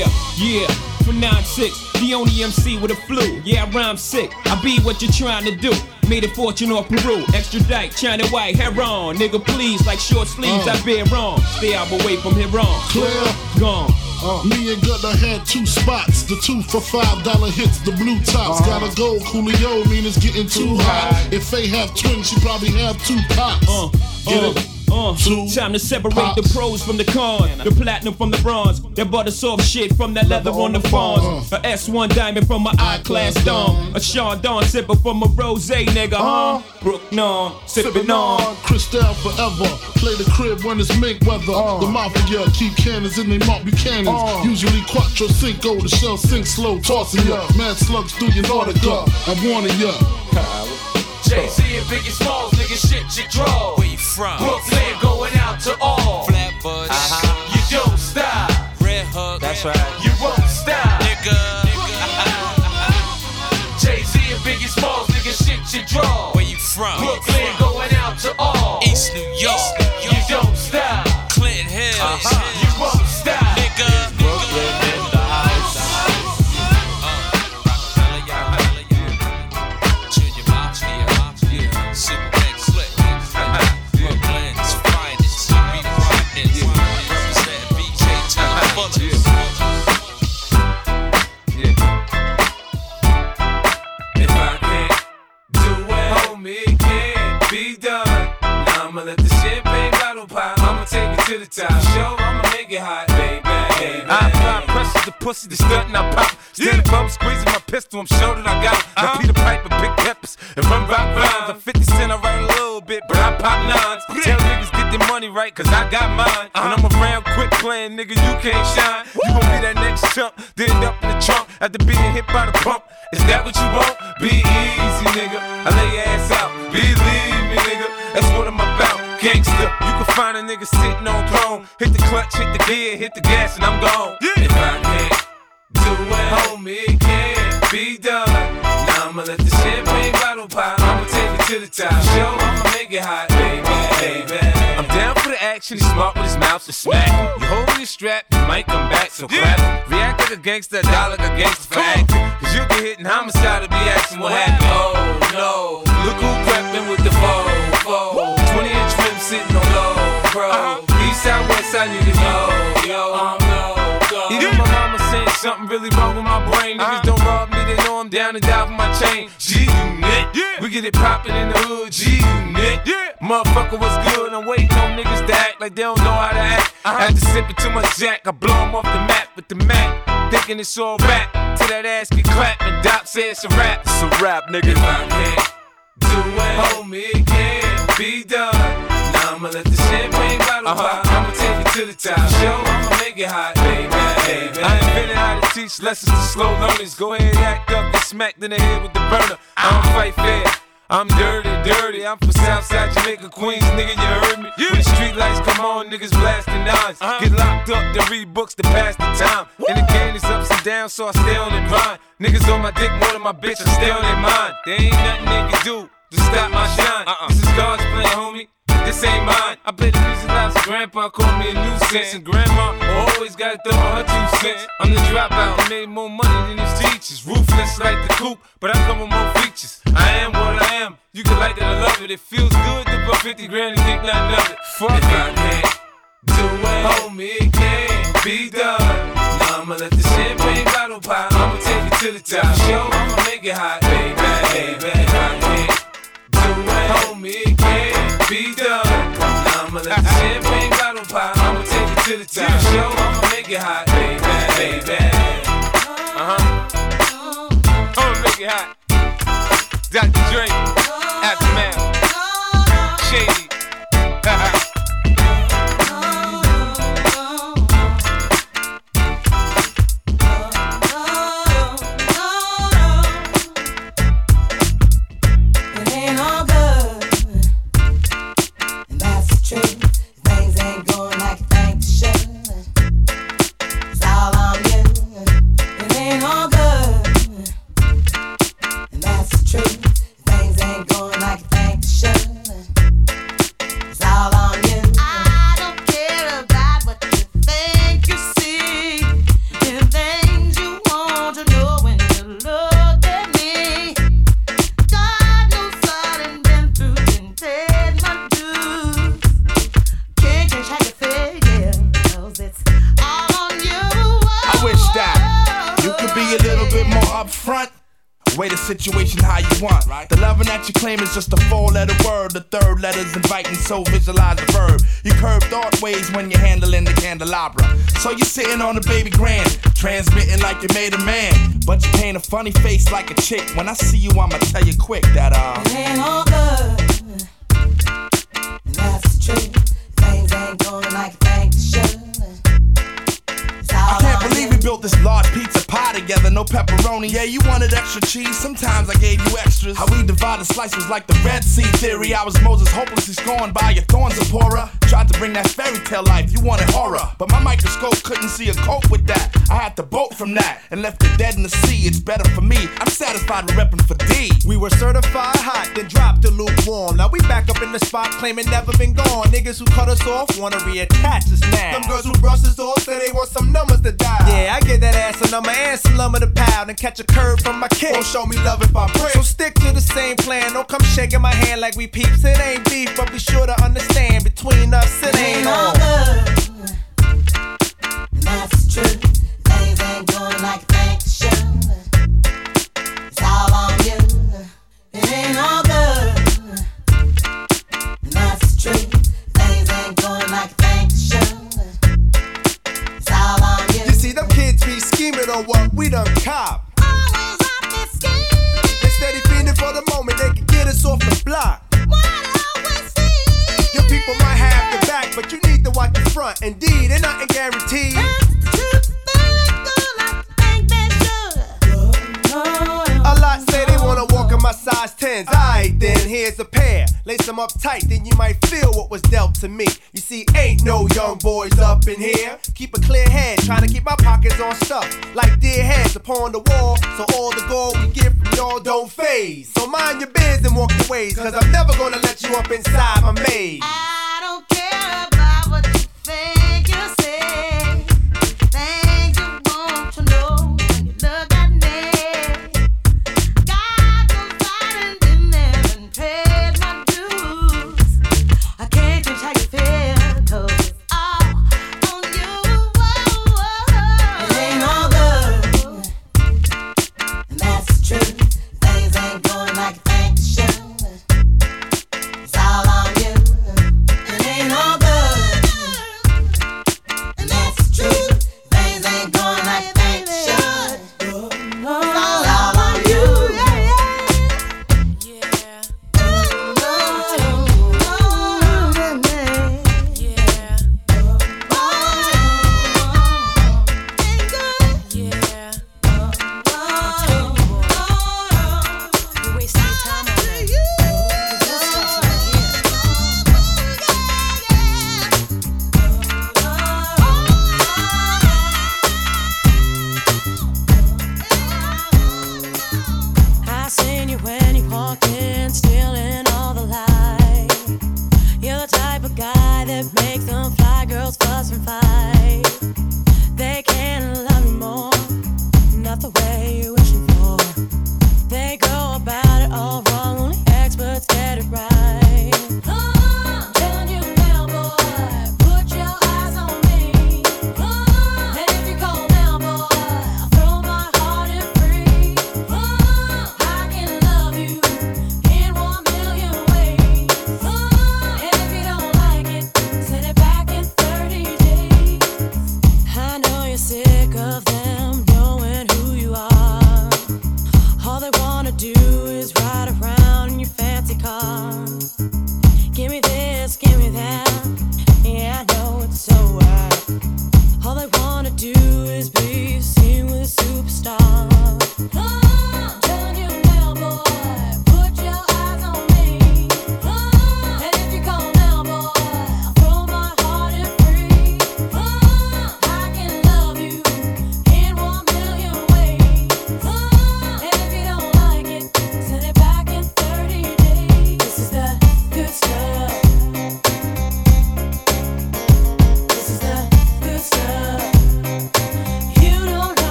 Yeah, yeah. For 9-6, the only MC with a flu. Yeah, I rhyme sick. I be what you're trying to do. Made a fortune off Peru. Extradite, China white, hair on. Nigga, please, like short sleeves, Uh. I bear wrong. Stay out away from here on. Clear. Gone. Me and Gutter had two spots. The two for five dollar hits, the blue tops. Uh-huh. Gotta go, Coolio, mean it's getting too hot. If they have twins, she probably have two pops. Get uh, it? Uh, time to separate the pros from the cons, the platinum from the bronze, that butter soft shit from that leather on the fawns, a S1 diamond from my I class dome, a Sean Dawn sipper from a rose nigga, huh? Brook non, sipping on. Cristal forever. Play the crib when it's mink weather. The mafia keep cannons in they Marc Buchanans. Usually quattro cinco, the shell sink slow, tossing ya. Mad slugs through your Nautica. I'm warning ya. Jay-Z and Biggie Smalls, nigga, shit you draw. Where you from? Brooklyn going out to all. Flatbush. Uh-huh. You don't stop. Red Hook. That's right. The top. Show, I'ma make it hot, baby. baby. I apply pressure to pussy, the stunt and I pop. Standing above, squeezing my pistol, I'm sure that I got it. Now Peter Piper, big peppers, and run rock rhymes. I'm 50 cent, I write a little bit, but I pop nines. Tell niggas get their money right, cause I got mine. Uh-huh. And I'm around quick playing, nigga, you can't shine. You gon' be that next chump, then up in the trunk after being hit by the pump. Is that what you want? Be easy, You can find a nigga sitting on throne. Hit the clutch, hit the gear, hit the gas, and I'm gone. If I can't do it, homie, it can't be done. Now I'ma let the champagne bottle pop. I'ma take it to the top. Show, I'ma make it hot, baby, baby. I'm down for the action. He's smart with his mouth to smack. You hold your strap, you might come back, so clap. React like a gangster, die like a gangster for acting. Cause you get hit in homicide to be asking what happened. Oh no, sitting on low, bro. Uh-huh. East side, west side, niggas, yo, yo. I'm no go. Even my mama saying something really wrong with my brain. Niggas uh-huh. don't rob me, they know I'm down and die for my chain. G unit, we get it poppin' in the hood. G unit, motherfucker, what's good? I'm waiting on niggas to act like they don't know how to act. i had to After sipping too much jack, I blow 'em off the map with the Mac. Thinking it's all rap, till that ass get clapped and Doc says it's a rap. It's a rap, nigga. If I can't do it, homie, it can't be done. Now I'ma let the champagne bottle uh-huh. pop. I'ma take it to the top. Show, I'ma make it hot, baby, baby. I invented how to teach lessons to slow learners. Go ahead, act up, get smacked in the head with the burner. I don't ah. fight fair. I'm dirty, dirty. I'm from Southside Jamaica, Queens, nigga. You heard me? When the street lights come on, niggas blasting nines. Uh-huh. Get locked up, then read books to pass the time. And the game is ups and downs, so I stay on the grind. Niggas on my dick more than my bitch, I stay on their mind. There ain't nothing they can do to stop my shine. Uh-uh. This is God's plan, homie. This ain't mine. I play the music loud, so grandpa called me a nuisance. And grandma always gotta throw her two cents. I'm the dropout, I made more money than his teachers. Ruthless like the coop, but I come with more features. I am what I am. You can like it or love it. It feels good to put 50 grand and think nothing of it. Fuck if I can't do it, homie, it can't be done. Now I'ma let the champagne bottle pop. I'ma take it to the top. Show, I'ma make it hot, baby, baby. If I can't it, homie, it can't be done. I'ma let the champagne bottle pop. I'ma take it to the top. Show, I'ma make it hot, baby, baby. Uh huh. I'ma make it hot. Dr. Dre, Aftermath, Shady. So you're sitting on a baby grand, transmitting like you made a man. But you paint a funny face like a chick. When I see you, I'ma tell you quick that, uh. It ain't all good, and that's the truth. Things ain't going like you think they should. I can't believe we built this large pizza pie together, no pepperoni. Yeah, you wanted extra cheese, sometimes I gave you extras. How we divided slice was like the Red Sea theory. I was Moses hopelessly scorned by your thorns, Zipporah. Tried to bring that fairy tale life, you wanted horror. But my microscope couldn't see a cope with that. I had to bolt from that and left it dead in the sea. It's better for me. I'm satisfied with repping for D. We were certified hot, then dropped the lukewarm. Now we back up in the spot, claiming never been gone. Niggas who cut us off wanna reattach us now. Them girls who brush us off say they want some numbers to dial. Yeah, I get that ass a number and some lumber to pound and catch a curve from my kid. Won't show me love if I break. So stick to the same plan. Don't come shaking my hand like we peeps. It ain't beef, but be sure to understand between us that's truth. Things ain't going like.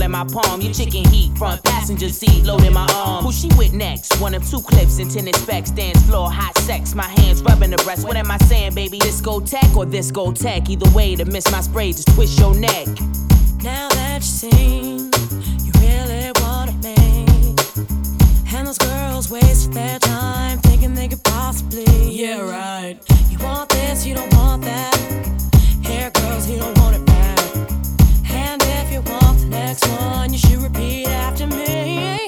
all in my palm. your chicken heat, front passenger seat, loading my arm. Who she with next? One of two clips in tennis specs, dance floor, hot sex. My hands rubbing the breast. What am I saying, baby? This go tech or this go tech? Either way, to miss my spray, just twist your neck. Now that you sing, you really wanted me. And those girls waste their time thinking they could possibly. Yeah, right. You want this, you don't want that. Hair girls, you don't want it back. And if you want the next one, you should repeat after me.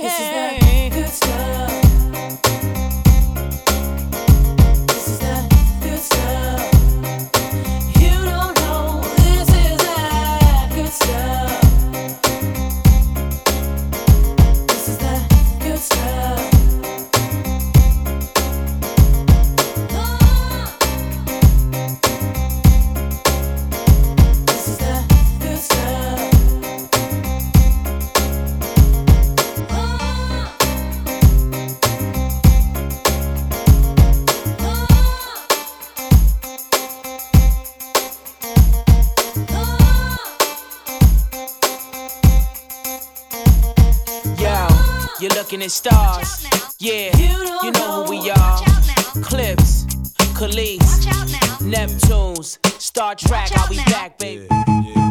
infinite stars. Yeah, you know who we are. Clipse, Kelis, Neptunes, Star Trek, I'll be back, baby. Yeah, yeah.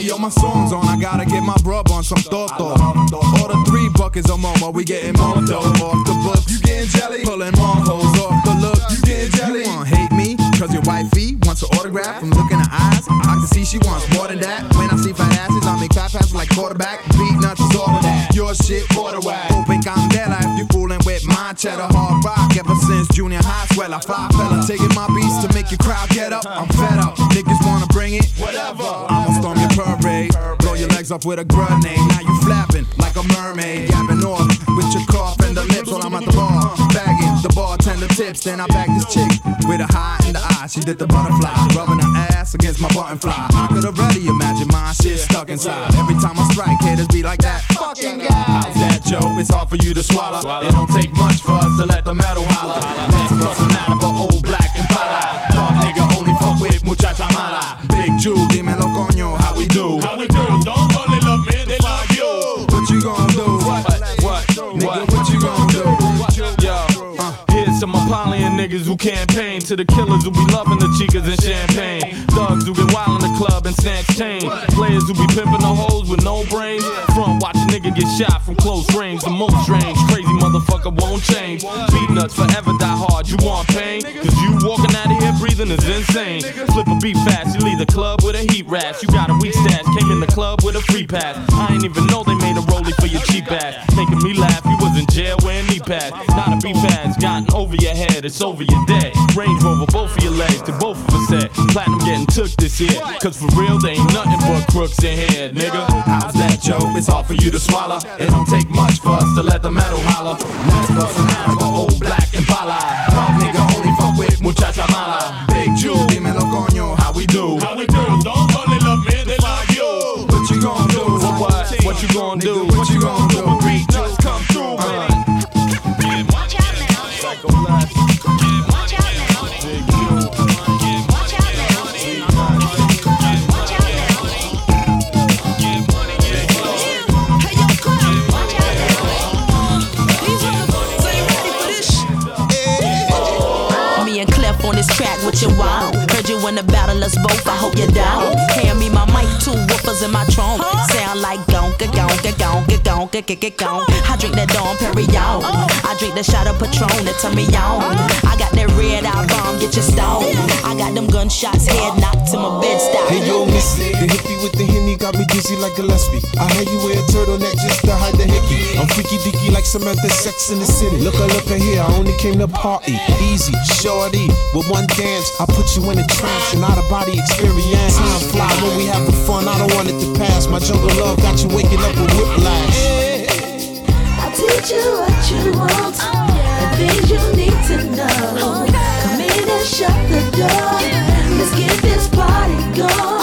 Hey yo, my song's on, I gotta get my brub on some toto. Order three buckets of momo, we getting dough off the books. You getting jelly? Pulling more hoes off the look. You getting jelly? You wanna hate me? Cause your wifey wants an autograph from looking her eyes. I can see she wants more than that. When I see fat asses, I make fat passes like quarterback. Beatnuts is all of that. Your shit, border whack. Open candela if you fooling with my cheddar hard rock. Ever since junior high, swell, I five fella. Taking my beats to make your crowd get up. I'm fed up. Niggas wanna bring it? Whatever. Storm your parade. Blow your legs off with a grenade. Now you flapping like a mermaid. Gapping off with your cough and the lips while I'm at the bar. Bagging the bartender tips. Then I bag this chick with a high in the eye. She did the butterfly. Rubbing her ass against my button fly. I could already imagine my shit stuck inside. Every time I strike, haters be like that. Fucking guy. How's that, Joe? It's hard for you to swallow. It don't take much for us to let the metal holler. Next niggas who campaign, to the killers who be loving the chicas and champagne, thugs who get wild in the club and snatch chain, players who be pimping the hoes with no brains. Front watch a nigga get shot from close range, the most strange, crazy motherfucker won't change. Beatnuts forever die hard, you want pain? Cause you walking out of here breathing is insane. Flip a beat fast, you leave the club with a heat rash. You got a weak stash, came in the club with a free pass. I ain't even know they made a rollie for your cheap ass. Making me laugh, in jail wearing knee pads. Not a beat fast, gotten over your head, it's over your dead. Range Rover, both of your legs, to both of us said. Platinum getting took this year. Cause for real, there ain't nothing but crooks in here, nigga. How's that, Joe? It's hard for you to swallow. It don't take much for us to let the metal holler. Next person out of a old black and pala. Dog nigga only fuck with muchacha mala. Big Jew, dímelo coño, how we do? How we do? Don't only love me, they love you. What you gonna do? What, what, what you gonna do? What you gonna do? Beat nuts come both. I hope you're down. Hand me my mic, two woofers in my trunk. Sound like gonka, gonka, gonka, gonka, gonka, gonka. I drink that Dom Perignon. I drink that shot of Patron that turn me on. I got that red eye bomb, get your stone. I got them gunshots, head knocked to my bed stop. Hey yo, Missy, the hippie with the henny got me dizzy like Gillespie. I had you wear a turtleneck just to hide the hickey. I'm freaky dicky like Samantha Sex in the City. Look, I look at here, I only came to party. Easy, shorty, with one dance, I put you in a trance and out of body experience. Time fly when we having fun, I don't want it to pass. My jungle love got you waking up with whiplash. I'll teach you what you want and things you need to know. Come in and shut the door. Let's get this party going.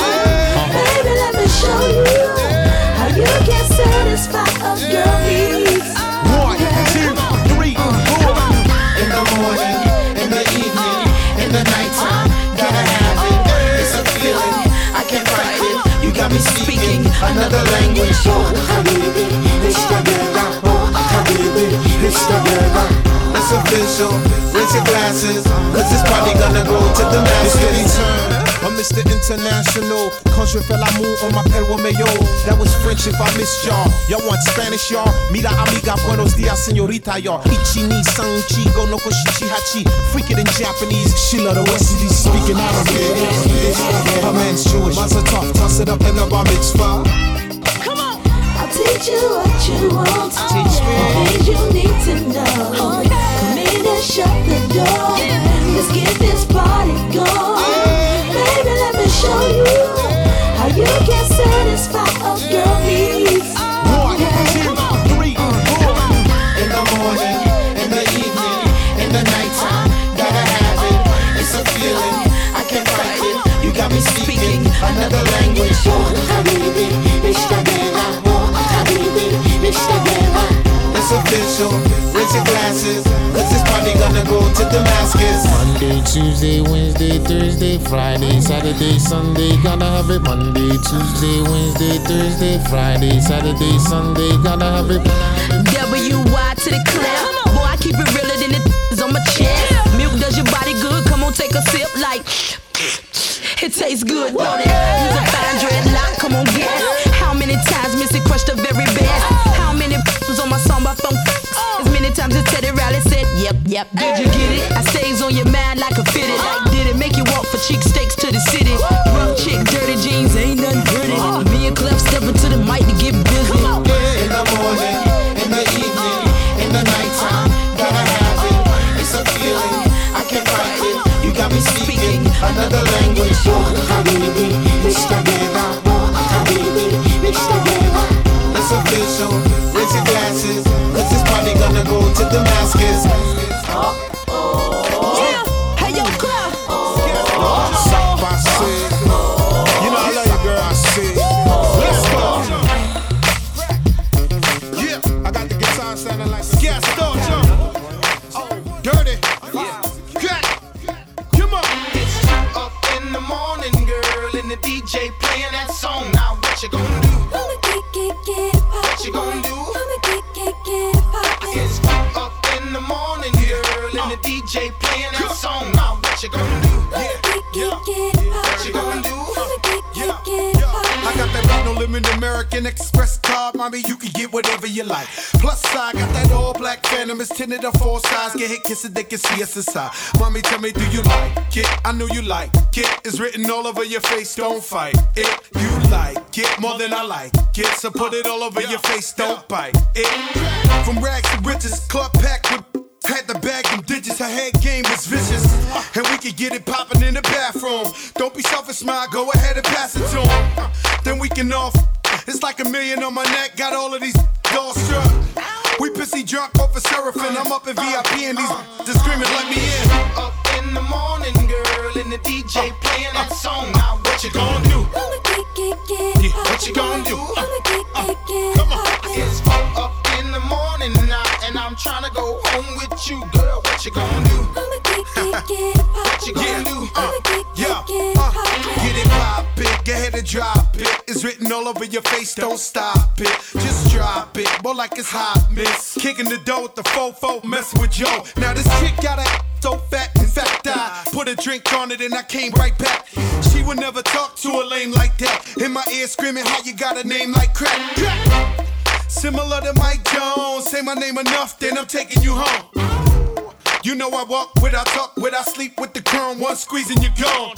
It's the. It's official. Raise your glasses, cause this party gonna go to the masses. I'm Mr. International. Contre fait l'amour on m'appelle Romeo. That was French if I missed y'all. Y'all want Spanish, y'all? Mira amiga, buenos dias, señorita, y'all. Ichi ni san chigo no koshichi hachi. Freak it in Japanese. She love the West Indies speaking Arabic. My man's Jewish. Mazel tov, toss it up in the bar mitzvah. Teach you what you want. Teach me. Oh, Things you need to know. Come in and shut the door. Let's get this party going. Baby, let me show you how you can satisfy a girl It's official. Raise your glasses, cause this party gonna go to Damascus. Monday, Tuesday, Wednesday, Thursday, Friday, Saturday, Sunday, gotta have it. Monday, Tuesday, Wednesday, Thursday, Friday, Saturday, Sunday, gotta have it. WY to the clip. Boy, I keep it realer than the is on my chest. Milk does your body good. Come on, take a sip like. It's tastes good, don't it? Use a fine dreadlock, come on, guess. How many times Missy crushed the very best? Times as Teddy Riley said, Yep, yep. Did you get it? I stays on your mind like a fitted. Like, did it make you walk for cheek steaks to the city? Get whatever you like. Plus, I got that all black phantom. It's tinted on four sides. Get hit, kiss it, they can see us inside. Mommy, tell me, do you like it? I know you like it. It's written all over your face. Don't fight it. You like it more than I like it. So put it all over your face. Don't bite it. From rags to riches, club packed with. Had to bag them digits, her head game was vicious. And we could get it poppin' in the bathroom. Don't be selfish, smile, go ahead and pass it to him. Then we can off. It's like a million on my neck, got all of these all struck. We pissy drunk off a seraphim. I'm up in VIP and these just screaming, let me in. Up in the morning, girl, and the DJ playing that song. Now what you gonna do? Yeah, what you gonna do? Come on. It's four up in the morning now, and I'm trying to go home with you, girl. What you gonna do? what you gonna do? Uh, It's written all over your face, don't stop it. Just drop it, more like it's hot, miss. Kicking the door with the fofo, messing with Joe. Now this chick got a so fat, in fact, I put a drink on it and I came right back. She would never talk to a lame like that. In my ear screaming, how you got a name like crack? Crack! Similar to Mike Jones, say my name enough, then I'm taking you home. You know I walk with I talk with I sleep with the chrome, one squeeze and you're gone.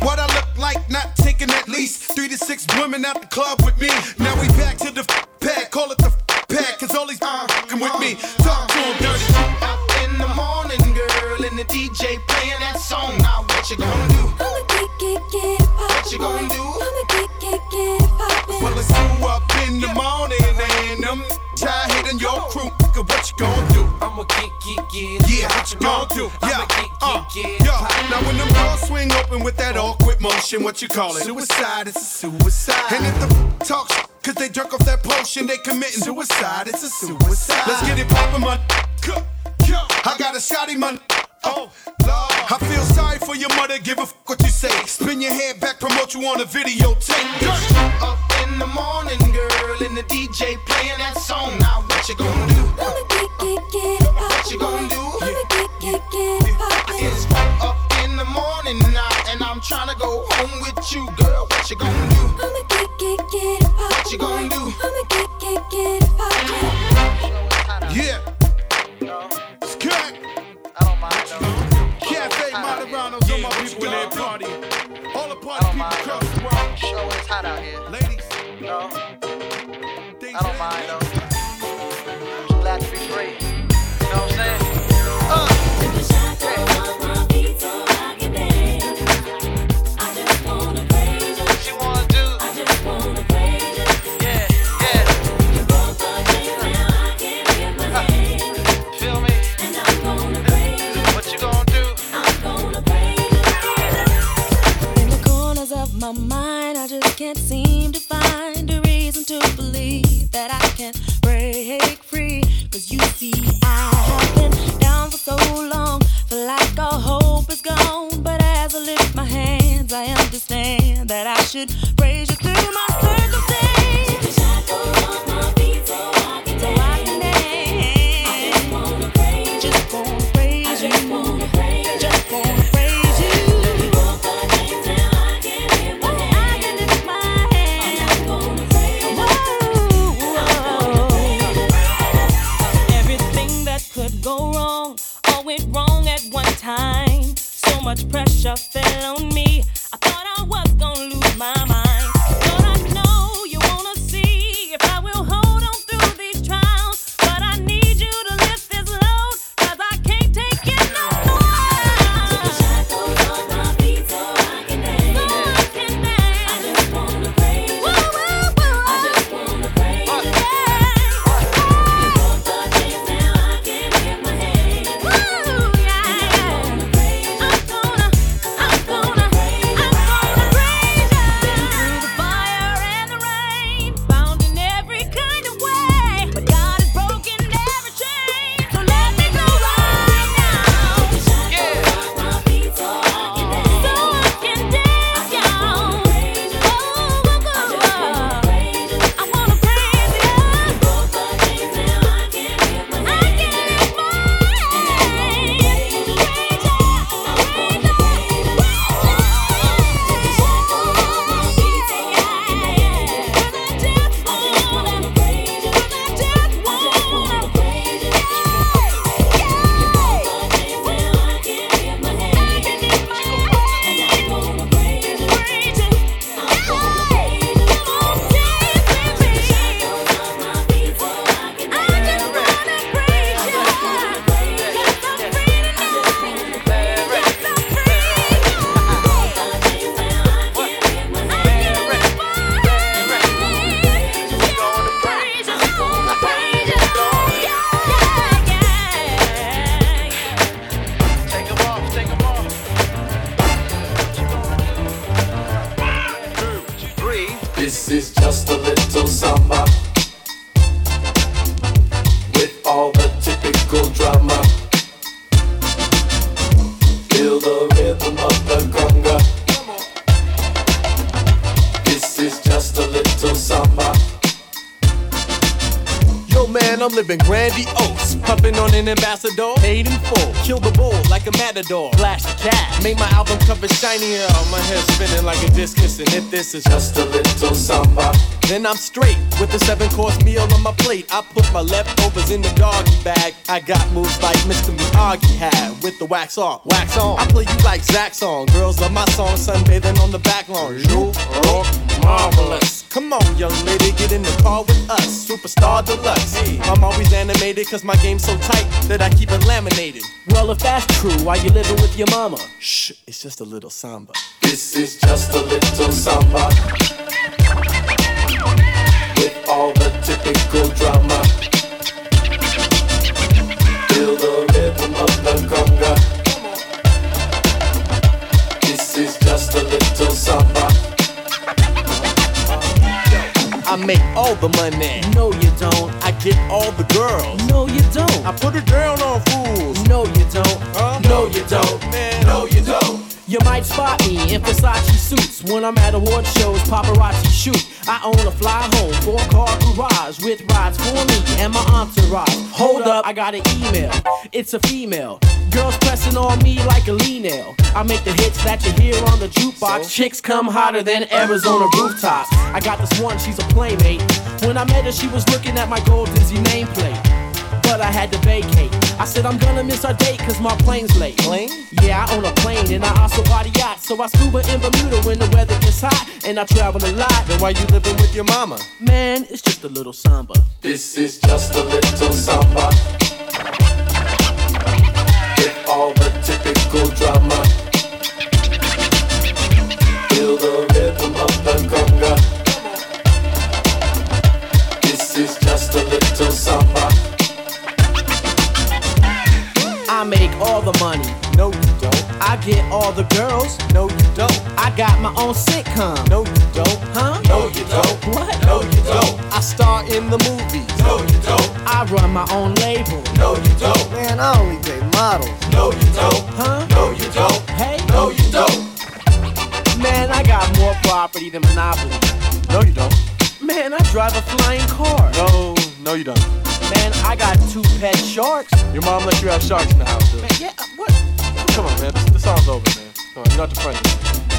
What I look like, not taking at least three to six women out the club with me. Now we back to the f- pad, call it the f- pad, cause all these uh, come with me. Talk to 'em dirty. Up in the morning, girl, and the DJ playing that song. Now what you gonna do? Get, get, get What you gonna do? I'ma get, get, get poppin'. Well, it's two up in the morning and I'm tired hitting your crew. Look at what you gonna do. I'ma get, get, get. Yeah, what you gonna do? Yeah, uh, yeah. Now when them doors swing open with that awkward motion, what you call it? Suicide, it's a suicide. And if the f- talk sh- cause they drunk off that potion, they committing suicide, it's a suicide. Let's get it poppin', man. I got a shotty, man. Oh. I feel sorry for your mother, give a f what you say. Spin your head back, promote you on a videotape. Up in the morning, girl, and the DJ playing that song. Now what you gonna do? What you gonna do? It's up in the morning now, and I'm trying to go home with you, girl. What you gonna do? Cover shinier. My hair spinning like a discus. And if this is just a little samba, then I'm straight with a seven course meal on my plate. I put my leftovers in the doggy bag. I got moves like Mr. Miyagi had with the wax off, wax on. I play you like Zach song. Girls love my song, sunbathing on the back lawn. You are marvelous. Come on, young lady, get in the car with us. Superstar deluxe. I'm always animated cause my game's so tight that I keep it laminated. Well, if that's true, why you living with your mama? Shh, it's just a little samba. This is just a little samba with all the typical drama. Feel the rhythm of the conga. This is just a little samba. I make all the money. No, you don't. I get all the girls. No, you don't. I put it down on fools. No, you don't. Huh? No, you don't. Man, no, you don't. You might spot me in Versace suits when I'm at award shows, paparazzi shoot. I own a fly home, four car garage with rides for me and my entourage. Hold up, I got an email. It's a female. Girls pressing on me like a lean nail. I make the hits that you hear on the jukebox. Chicks come hotter than Arizona rooftops. I got this one, she's a playmate. When I met her, she was looking at my gold Dizzy nameplate but I had to vacate. I said I'm gonna miss our date cause my plane's late. Plane? Yeah, I own a plane and I also body yachts. So I scuba in Bermuda when the weather gets hot and I travel a lot. Then why you living with your mama? Man, it's just a little samba. This is just a little samba typical drama. Feel the rhythm of the conga. This is just a little samba. I make all the money. No, you don't. I get all the girls. No, you don't. I got my own sitcom. No, you don't. Huh? No, you don't. What? No, you don't. I star in the movies. No, you don't. I run my own label. No, you don't. Man, I only date models. No, you don't. Huh? No, you don't. Hey? No, you don't. Man, I got more property than Monopoly. No, you don't. Man, I drive a flying car. No, no, you don't. Man, I got two pet sharks. Your mom lets you have sharks in the house, dude. Man, yeah, what? Come on, man. This, this song's over, man. Come on, you're not the friend.